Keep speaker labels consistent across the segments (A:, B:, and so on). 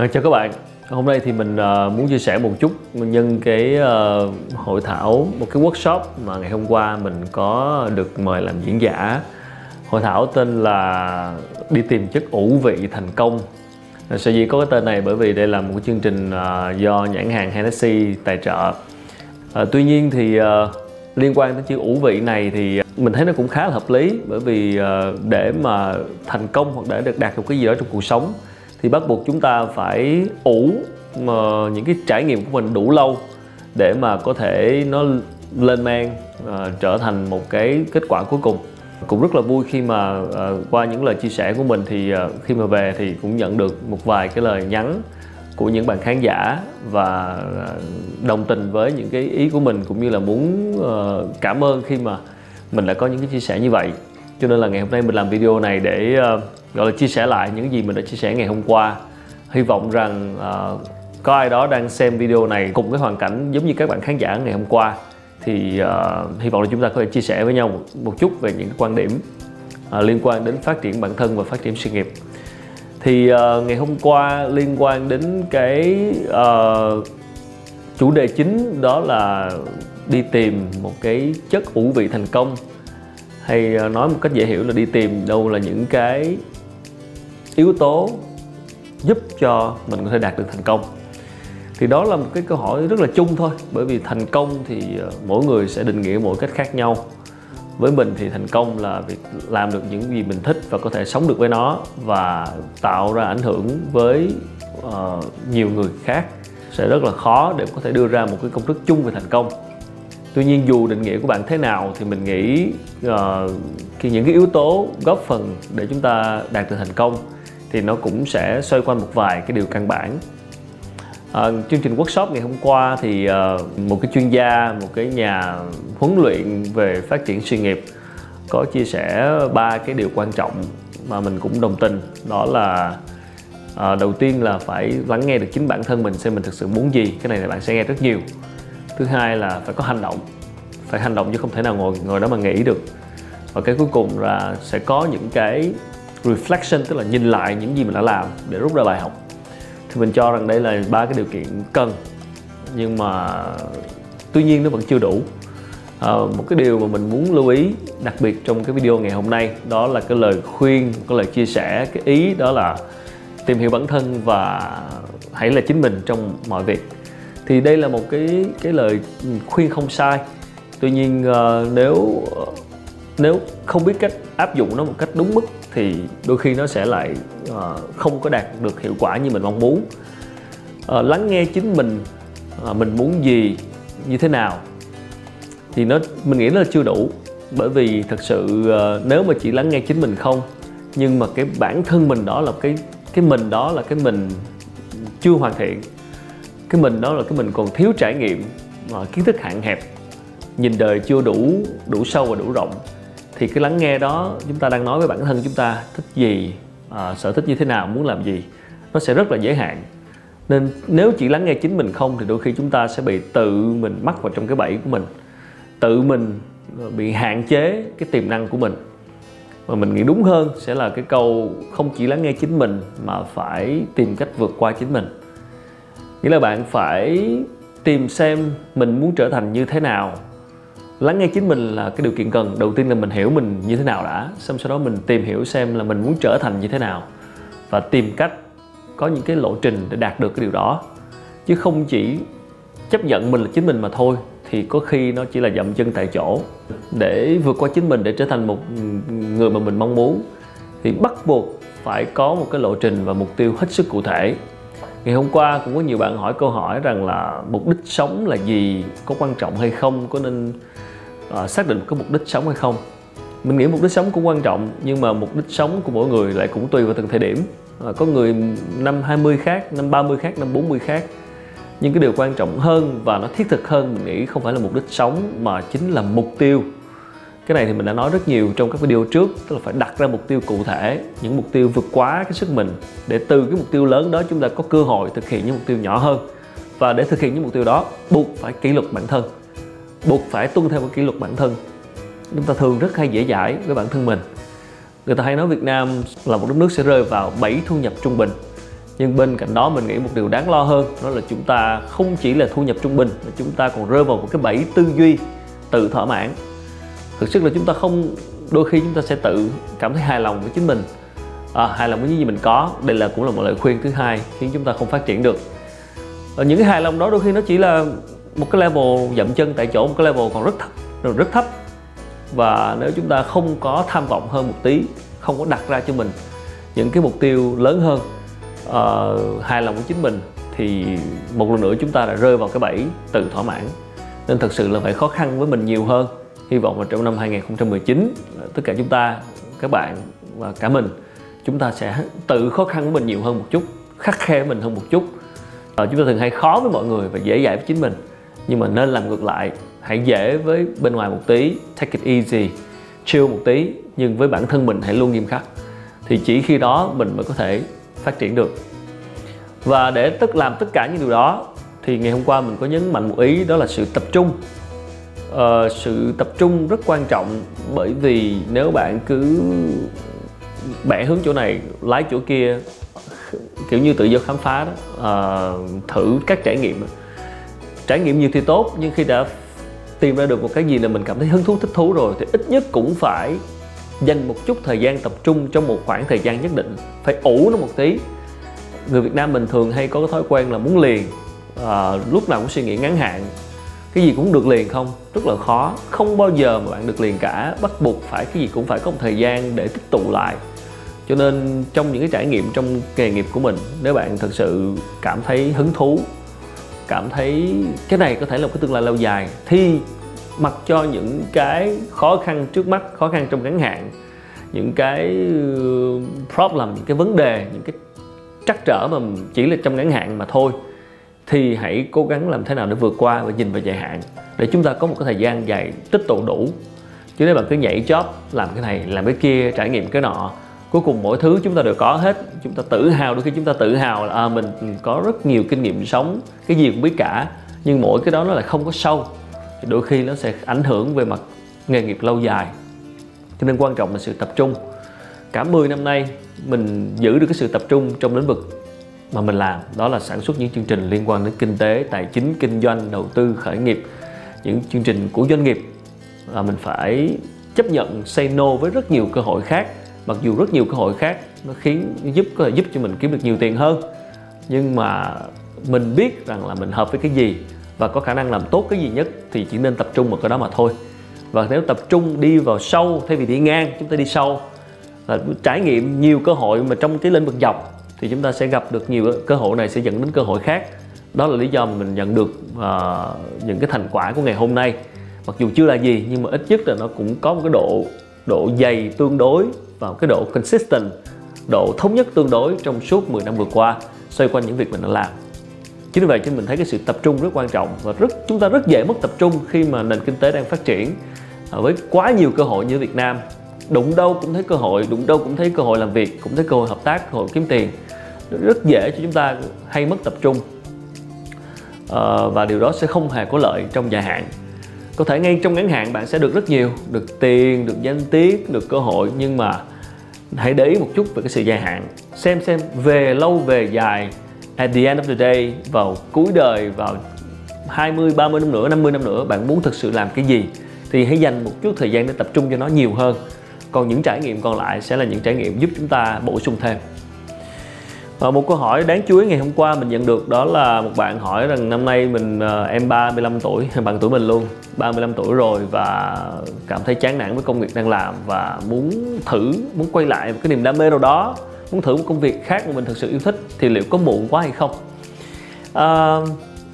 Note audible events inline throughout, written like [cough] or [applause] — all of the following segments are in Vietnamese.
A: À, chào các bạn. Hôm nay thì mình uh, muốn chia sẻ một chút nhân cái uh, hội thảo một cái workshop mà ngày hôm qua mình có được mời làm diễn giả. Hội thảo tên là đi tìm chất ủ vị thành công. À, sở dĩ có cái tên này bởi vì đây là một cái chương trình uh, do nhãn hàng Hennessy tài trợ. Uh, tuy nhiên thì uh, liên quan đến chữ ủ vị này thì mình thấy nó cũng khá là hợp lý bởi vì uh, để mà thành công hoặc để được đạt được cái gì đó trong cuộc sống thì bắt buộc chúng ta phải ủ mà những cái trải nghiệm của mình đủ lâu để mà có thể nó lên men à, trở thành một cái kết quả cuối cùng. Cũng rất là vui khi mà à, qua những lời chia sẻ của mình thì à, khi mà về thì cũng nhận được một vài cái lời nhắn của những bạn khán giả và đồng tình với những cái ý của mình cũng như là muốn à, cảm ơn khi mà mình đã có những cái chia sẻ như vậy cho nên là ngày hôm nay mình làm video này để uh, gọi là chia sẻ lại những gì mình đã chia sẻ ngày hôm qua. Hy vọng rằng uh, có ai đó đang xem video này cùng cái hoàn cảnh giống như các bạn khán giả ngày hôm qua thì uh, hy vọng là chúng ta có thể chia sẻ với nhau một, một chút về những cái quan điểm uh, liên quan đến phát triển bản thân và phát triển sự nghiệp. Thì uh, ngày hôm qua liên quan đến cái uh, chủ đề chính đó là đi tìm một cái chất ủ vị thành công hay ờ, nói một cách dễ hiểu là đi tìm đâu là những cái yếu tố giúp cho mình có thể đạt được thành công. Thì đó là một cái câu hỏi rất là chung thôi bởi vì thành công thì ờ, mỗi người sẽ định nghĩa mỗi cách khác nhau. Với mình thì thành công là việc làm được những gì mình thích và có thể sống được với nó và tạo ra ảnh hưởng với uh, nhiều người khác sẽ rất là khó để có thể đưa ra một cái công thức chung về thành công tuy nhiên dù định nghĩa của bạn thế nào thì mình nghĩ uh, khi những cái yếu tố góp phần để chúng ta đạt được thành công thì nó cũng sẽ xoay quanh một vài cái điều căn bản. À, chương trình workshop ngày hôm qua thì uh, một cái chuyên gia một cái nhà huấn luyện về phát triển sự nghiệp có chia sẻ ba cái điều quan trọng mà mình cũng đồng tình. Đó là uh, đầu tiên là phải lắng nghe được chính bản thân mình xem mình thực sự muốn gì. Cái này là bạn sẽ nghe rất nhiều thứ hai là phải có hành động. Phải hành động chứ không thể nào ngồi ngồi đó mà nghĩ được. Và cái cuối cùng là sẽ có những cái reflection tức là nhìn lại những gì mình đã làm để rút ra bài học. Thì mình cho rằng đây là ba cái điều kiện cần nhưng mà tuy nhiên nó vẫn chưa đủ. À, một cái điều mà mình muốn lưu ý đặc biệt trong cái video ngày hôm nay đó là cái lời khuyên cái lời chia sẻ cái ý đó là tìm hiểu bản thân và hãy là chính mình trong mọi việc thì đây là một cái cái lời khuyên không sai. Tuy nhiên ờ, nếu nếu không biết cách áp dụng nó một cách đúng mức thì đôi khi nó sẽ lại ờ, không có đạt được hiệu quả như mình mong muốn. Ờ, lắng nghe chính mình mình muốn gì, như thế nào thì nó, mình nghĩ nó là chưa đủ. Bởi vì thật sự nếu mà chỉ lắng nghe chính mình không, nhưng mà cái bản thân mình đó là cái cái mình đó là cái mình chưa hoàn thiện cái mình đó là cái mình còn thiếu trải nghiệm kiến thức hạn hẹp. Nhìn đời chưa đủ đủ sâu và đủ rộng. Thì cái lắng nghe đó chúng ta đang nói với bản thân chúng ta thích gì à, sở thích như thế nào muốn làm gì nó sẽ rất là giới hạn. Nên nếu chỉ lắng nghe chính mình không thì đôi khi chúng ta sẽ bị tự mình mắc vào trong cái bẫy của mình. Tự mình bị hạn chế cái tiềm năng của mình. Và mình nghĩ đúng hơn sẽ là cái câu không chỉ lắng nghe chính mình mà phải tìm cách vượt qua chính mình nghĩa là bạn phải tìm xem mình muốn trở thành như thế nào. Lắng nghe chính mình là cái điều kiện cần. Đầu tiên là mình hiểu mình như thế nào đã, xong sau đó mình tìm hiểu xem là mình muốn trở thành như thế nào và tìm cách có những cái lộ trình để đạt được cái điều đó. Chứ không chỉ chấp nhận mình là chính mình mà thôi, thì có khi nó chỉ là dậm chân tại chỗ. Để vượt qua chính mình để trở thành một người mà mình mong muốn, thì bắt buộc phải có một cái lộ trình và mục tiêu hết sức cụ thể ngày hôm qua cũng có nhiều bạn hỏi câu hỏi rằng là mục đích sống là gì có quan trọng hay không có nên uh, xác định có cái mục đích sống hay không? Mình nghĩ mục đích sống cũng quan trọng nhưng mà mục đích sống của mỗi người lại cũng tùy vào từng thời điểm. À, có người năm 20 khác năm 30 khác năm 40 khác. Nhưng cái điều quan trọng hơn và nó thiết thực hơn mình nghĩ không phải là mục đích sống mà chính là mục tiêu cái này thì mình đã nói rất nhiều trong các video trước, tức là phải đặt ra mục tiêu cụ thể, những mục tiêu vượt quá cái sức mình, để từ cái mục tiêu lớn đó chúng ta có cơ hội thực hiện những mục tiêu nhỏ hơn. Và để thực hiện những mục tiêu đó, buộc phải kỷ luật bản thân, buộc phải tuân theo cái kỷ luật bản thân. Chúng ta thường rất hay dễ dãi với bản thân mình. Người ta hay nói Việt Nam là một đất nước sẽ rơi vào 7 thu nhập trung bình, nhưng bên cạnh đó mình nghĩ một điều đáng lo hơn, đó là chúng ta không chỉ là thu nhập trung bình mà chúng ta còn rơi vào một cái bẫy tư duy tự thỏa mãn thực sự là chúng ta không đôi khi chúng ta sẽ tự cảm thấy hài lòng với chính mình. À, hài lòng với những gì mình có. Đây là cũng là một lời khuyên thứ hai khiến chúng ta không phát triển được. À, những cái hài lòng đó đôi khi nó chỉ là một cái level dậm chân tại chỗ một cái level còn rất thấp rất thấp. Và nếu chúng ta không có tham vọng hơn một tí không có đặt ra cho mình những cái mục tiêu lớn hơn uh, hài lòng với chính mình thì một lần nữa chúng ta đã rơi vào cái bẫy tự thỏa mãn. Nên thật sự là phải khó khăn với mình nhiều hơn hy vọng là trong năm 2019 tất cả chúng ta các bạn và cả mình chúng ta sẽ tự khó khăn của mình nhiều hơn một chút khắc khe mình hơn một chút. À, chúng ta thường hay khó với mọi người và dễ dãi với chính mình. Nhưng mà nên làm ngược lại hãy dễ với bên ngoài một tí take it easy chill một tí nhưng với bản thân mình hãy luôn nghiêm khắc. Thì chỉ khi đó mình mới có thể phát triển được. Và để tất làm tất cả những điều đó thì ngày hôm qua mình có nhấn mạnh một ý đó là sự tập trung uh, sự tập trung rất quan trọng bởi vì nếu bạn cứ bẻ hướng chỗ này lái chỗ kia kiểu như tự do khám phá đó uh, thử các trải nghiệm. Trải nghiệm nhiều thì tốt nhưng khi đã tìm ra được một cái gì là mình cảm thấy hứng thú thích thú rồi thì ít nhất cũng phải dành một chút thời gian tập trung trong một khoảng thời gian nhất định. Phải ủ nó một tí. Người Việt Nam mình thường hay có cái thói quen là muốn liền à, lúc nào cũng suy nghĩ ngắn hạn cái gì cũng được liền không? Rất là khó. Không bao giờ mà bạn được liền cả. Bắt buộc phải, cái gì cũng phải có một thời gian để tích tụ lại. Cho nên trong những cái trải nghiệm trong nghề nghiệp của mình, nếu bạn thực sự cảm thấy hứng thú, cảm thấy cái này có thể là một cái tương lai lâu dài, thì mặc cho những cái khó khăn trước mắt, khó khăn trong ngắn hạn, những cái ừ, problem, những cái vấn đề, những cái trắc trở mà chỉ là trong ngắn hạn mà thôi thì hãy cố gắng làm thế nào để vượt qua và nhìn vào dài hạn để chúng ta có một cái thời gian dài tích tụ đủ. Chứ nếu bạn cứ nhảy job làm cái này làm cái kia trải nghiệm cái nọ cuối cùng mỗi thứ chúng ta đều có hết. Chúng ta tự hào đôi khi chúng ta tự hào là à, mình có rất nhiều kinh nghiệm sống cái gì cũng biết cả nhưng mỗi cái đó nó lại không có sâu. Thì đôi khi nó sẽ ảnh hưởng về mặt nghề nghiệp lâu dài. Cho nên quan trọng là sự tập trung. Cả 10 năm nay mình giữ được cái sự tập trung trong lĩnh vực mà mình làm. Đó là sản xuất những chương trình liên quan đến kinh tế, tài chính, kinh doanh, đầu tư, khởi nghiệp, những chương trình của doanh nghiệp. Là mình phải chấp nhận say no với rất nhiều cơ hội khác. Mặc dù rất nhiều cơ hội khác, nó khiến giúp, có thể giúp cho mình kiếm được nhiều tiền hơn. Nhưng mà mình biết rằng là mình hợp với cái gì và có khả năng làm tốt cái gì nhất thì chỉ nên tập trung vào cái đó mà thôi. Và nếu tập trung đi vào sâu, thay vì đi ngang, chúng ta đi sâu. Là trải nghiệm nhiều cơ hội mà trong cái lĩnh vực dọc thì chúng ta sẽ gặp được nhiều cơ hội này sẽ dẫn đến cơ hội khác. Đó là lý do mà mình nhận được uh, những cái thành quả của ngày hôm nay. Mặc dù chưa là gì nhưng mà ít nhất là nó cũng có một cái độ độ dày tương đối vào cái độ consistent độ thống nhất tương đối trong suốt 10 năm vừa qua xoay quanh những việc mình đã làm. Chính vì vậy cho mình thấy cái sự tập trung rất quan trọng và rất chúng ta rất dễ mất tập trung khi mà nền kinh tế đang phát triển à, với quá nhiều cơ hội như Việt Nam đụng đâu cũng thấy cơ hội đụng đâu cũng thấy cơ hội làm việc cũng thấy cơ hội hợp tác cơ hội kiếm tiền. Rất dễ cho chúng ta hay mất tập trung. À, và điều đó sẽ không hề có lợi trong dài hạn. Có thể ngay trong ngắn hạn bạn sẽ được rất nhiều được tiền được danh tiếng được cơ hội nhưng mà hãy để ý một chút về cái sự dài hạn. Xem xem về lâu về dài at the end of the day vào cuối đời vào 20, 30 năm nữa, 50 năm nữa bạn muốn thực sự làm cái gì thì hãy dành một chút thời gian để tập trung cho nó nhiều hơn còn những trải nghiệm còn lại sẽ là những trải nghiệm giúp chúng ta bổ sung thêm. Và một câu hỏi đáng chú ý ngày hôm qua mình nhận được đó là một bạn hỏi rằng năm nay mình ờ, em 35 tuổi, [laughs] bằng tuổi mình luôn 35 tuổi rồi và cảm thấy chán nản với công việc đang làm và muốn thử, muốn quay lại một cái niềm đam mê nào đó muốn thử một công việc khác mà mình thực sự yêu thích thì liệu có muộn quá hay không? À,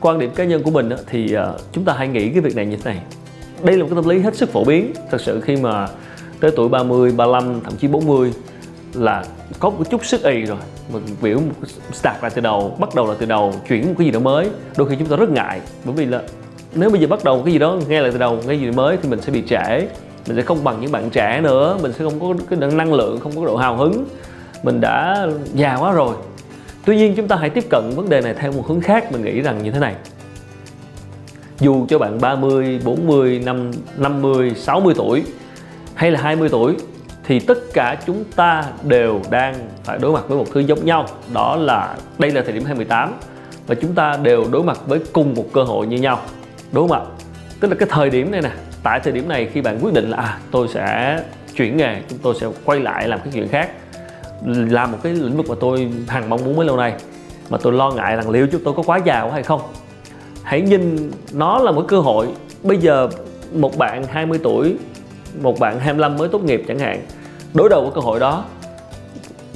A: quan điểm cá nhân của mình thì ờ, chúng ta hãy nghĩ cái việc này như thế này. Đây là một cái tâm lý hết sức phổ biến. Thật sự khi mà tới tuổi 30, 35, thậm chí 40 là có một chút sức ì rồi. Mình biểu start lại từ đầu bắt đầu là từ đầu chuyển một cái gì đó mới. Đôi khi chúng ta rất ngại bởi vì là nếu bây giờ bắt đầu cái gì đó nghe lại từ đầu cái gì mới thì mình sẽ bị trễ. Mình sẽ không bằng những bạn trẻ nữa mình sẽ không có cái năng lượng không có độ hào hứng. Mình đã già quá rồi. Tuy nhiên chúng ta hãy tiếp cận vấn đề này theo một hướng khác mình nghĩ rằng như thế này. Dù cho bạn 30, 40, 5, 50, 60 tuổi hay là 20 tuổi, thì tất cả chúng ta đều đang phải đối mặt với một thứ giống nhau. Đó là đây là thời điểm 2018 và chúng ta đều đối mặt với cùng một cơ hội như nhau. Đúng không ạ? Tức là cái thời điểm này nè, tại thời điểm này khi bạn quyết định là à tôi sẽ chuyển nghề, chúng tôi sẽ quay lại làm cái chuyện khác, làm một cái lĩnh vực mà tôi hằng mong muốn mấy lâu nay, mà tôi lo ngại rằng liệu chúng tôi có quá già quá hay không? Hãy nhìn nó là một cơ hội. Bây giờ một bạn 20 tuổi một bạn 25 mới tốt nghiệp chẳng hạn. Đối đầu với cơ hội đó,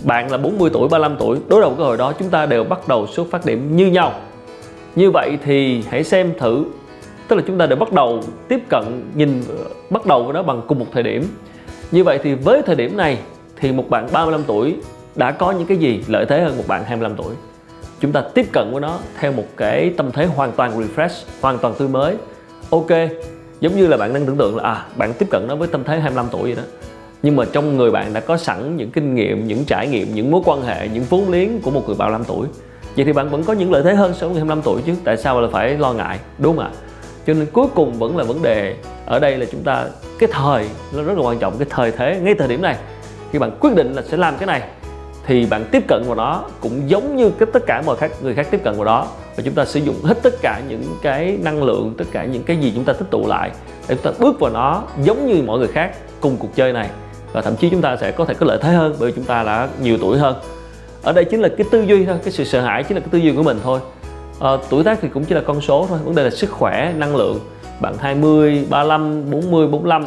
A: bạn là 40 tuổi 35 tuổi, đối đầu với cơ hội đó, chúng ta đều bắt đầu xuất phát điểm như nhau. Như vậy thì hãy xem thử, tức là chúng ta đều bắt đầu tiếp cận, nhìn, bắt đầu với nó bằng cùng một thời điểm. Như vậy thì với thời điểm này thì một bạn 35 tuổi đã có những cái gì lợi thế hơn một bạn 25 tuổi? Chúng ta tiếp cận với nó theo một cái tâm thế hoàn toàn refresh, hoàn toàn tươi mới. Ok giống như là bạn đang tưởng tượng là à bạn tiếp cận nó với tâm thế 25 tuổi vậy đó. Nhưng mà trong người bạn đã có sẵn những kinh nghiệm, những trải nghiệm, những mối quan hệ, những vốn liếng của một người 35 tuổi. Vậy thì bạn vẫn có những lợi thế hơn so với 25 tuổi chứ? Tại sao là phải lo ngại? Đúng không ạ? Cho nên cuối cùng vẫn là vấn đề ở đây là chúng ta, cái thời, nó rất là quan trọng, cái thời thế, ngay thời điểm này. Khi bạn quyết định là sẽ làm cái này, thì bạn tiếp cận vào nó cũng giống như cái tất cả mọi khác, người khác tiếp cận vào đó và chúng ta sử dụng hết tất cả những cái năng lượng tất cả những cái gì chúng ta tích tụ lại để chúng ta bước vào nó giống như mọi người khác cùng cuộc chơi này. Và thậm chí chúng ta sẽ có thể có lợi thế hơn bởi vì chúng ta đã nhiều tuổi hơn. Ở đây chính là cái tư duy thôi cái sự sợ hãi chính là cái tư duy của mình thôi. À, tuổi tác thì cũng chỉ là con số thôi vấn đề là sức khỏe năng lượng. Bạn 20 35 40 45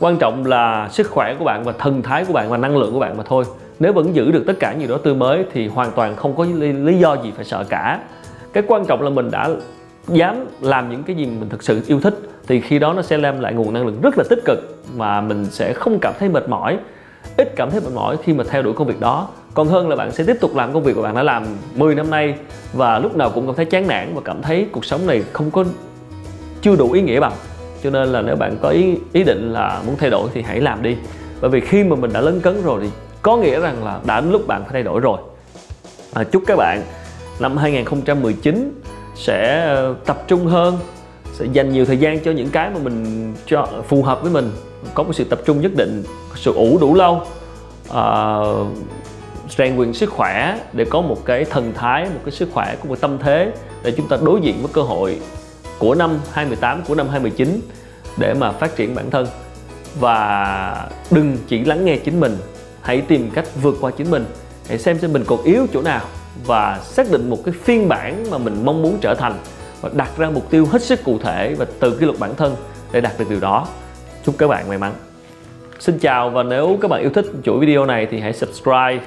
A: quan trọng là sức khỏe của bạn và thần thái của bạn và năng lượng của bạn mà thôi. Nếu vẫn giữ được tất cả nhiều đó tươi mới thì hoàn toàn không có lý, lý do gì phải sợ cả cái quan trọng là mình đã dám làm những cái gì mình thực sự yêu thích thì khi đó nó sẽ đem lại nguồn năng lượng rất là tích cực mà mình sẽ không cảm thấy mệt mỏi ít cảm thấy mệt mỏi khi mà theo đuổi công việc đó. Còn hơn là bạn sẽ tiếp tục làm công việc mà bạn đã làm 10 năm nay và lúc nào cũng cảm thấy chán nản và cảm thấy cuộc sống này không có chưa đủ ý nghĩa bằng. Cho nên là nếu bạn có ý ý định là muốn thay đổi thì hãy làm đi. Bởi vì khi mà mình đã lấn cấn rồi thì có nghĩa rằng là đã đến lúc bạn phải thay đổi rồi. À, chúc các bạn năm 2019 sẽ ờ, tập trung hơn sẽ dành nhiều thời gian cho những cái mà mình cho phù hợp với mình. Có một sự tập trung nhất định sự ủ đủ lâu uh, rèn luyện sức khỏe để có một cái thần thái một cái sức khỏe của một tâm thế để chúng ta đối diện với cơ hội của năm 2018 của năm 2019 để mà phát triển bản thân. Và đừng chỉ lắng nghe chính mình hãy tìm cách vượt qua chính mình hãy xem xem mình còn yếu chỗ nào và xác định một cái phiên bản mà mình mong muốn trở thành và đặt ra mục tiêu hết sức cụ thể và từ cái luật bản thân để đạt được điều đó. Chúc các bạn may mắn. Xin chào và nếu các bạn yêu thích chuỗi video này thì hãy subscribe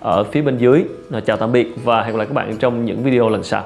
A: ở phía bên dưới. Chào tạm biệt và hẹn gặp lại các bạn trong những video lần sau.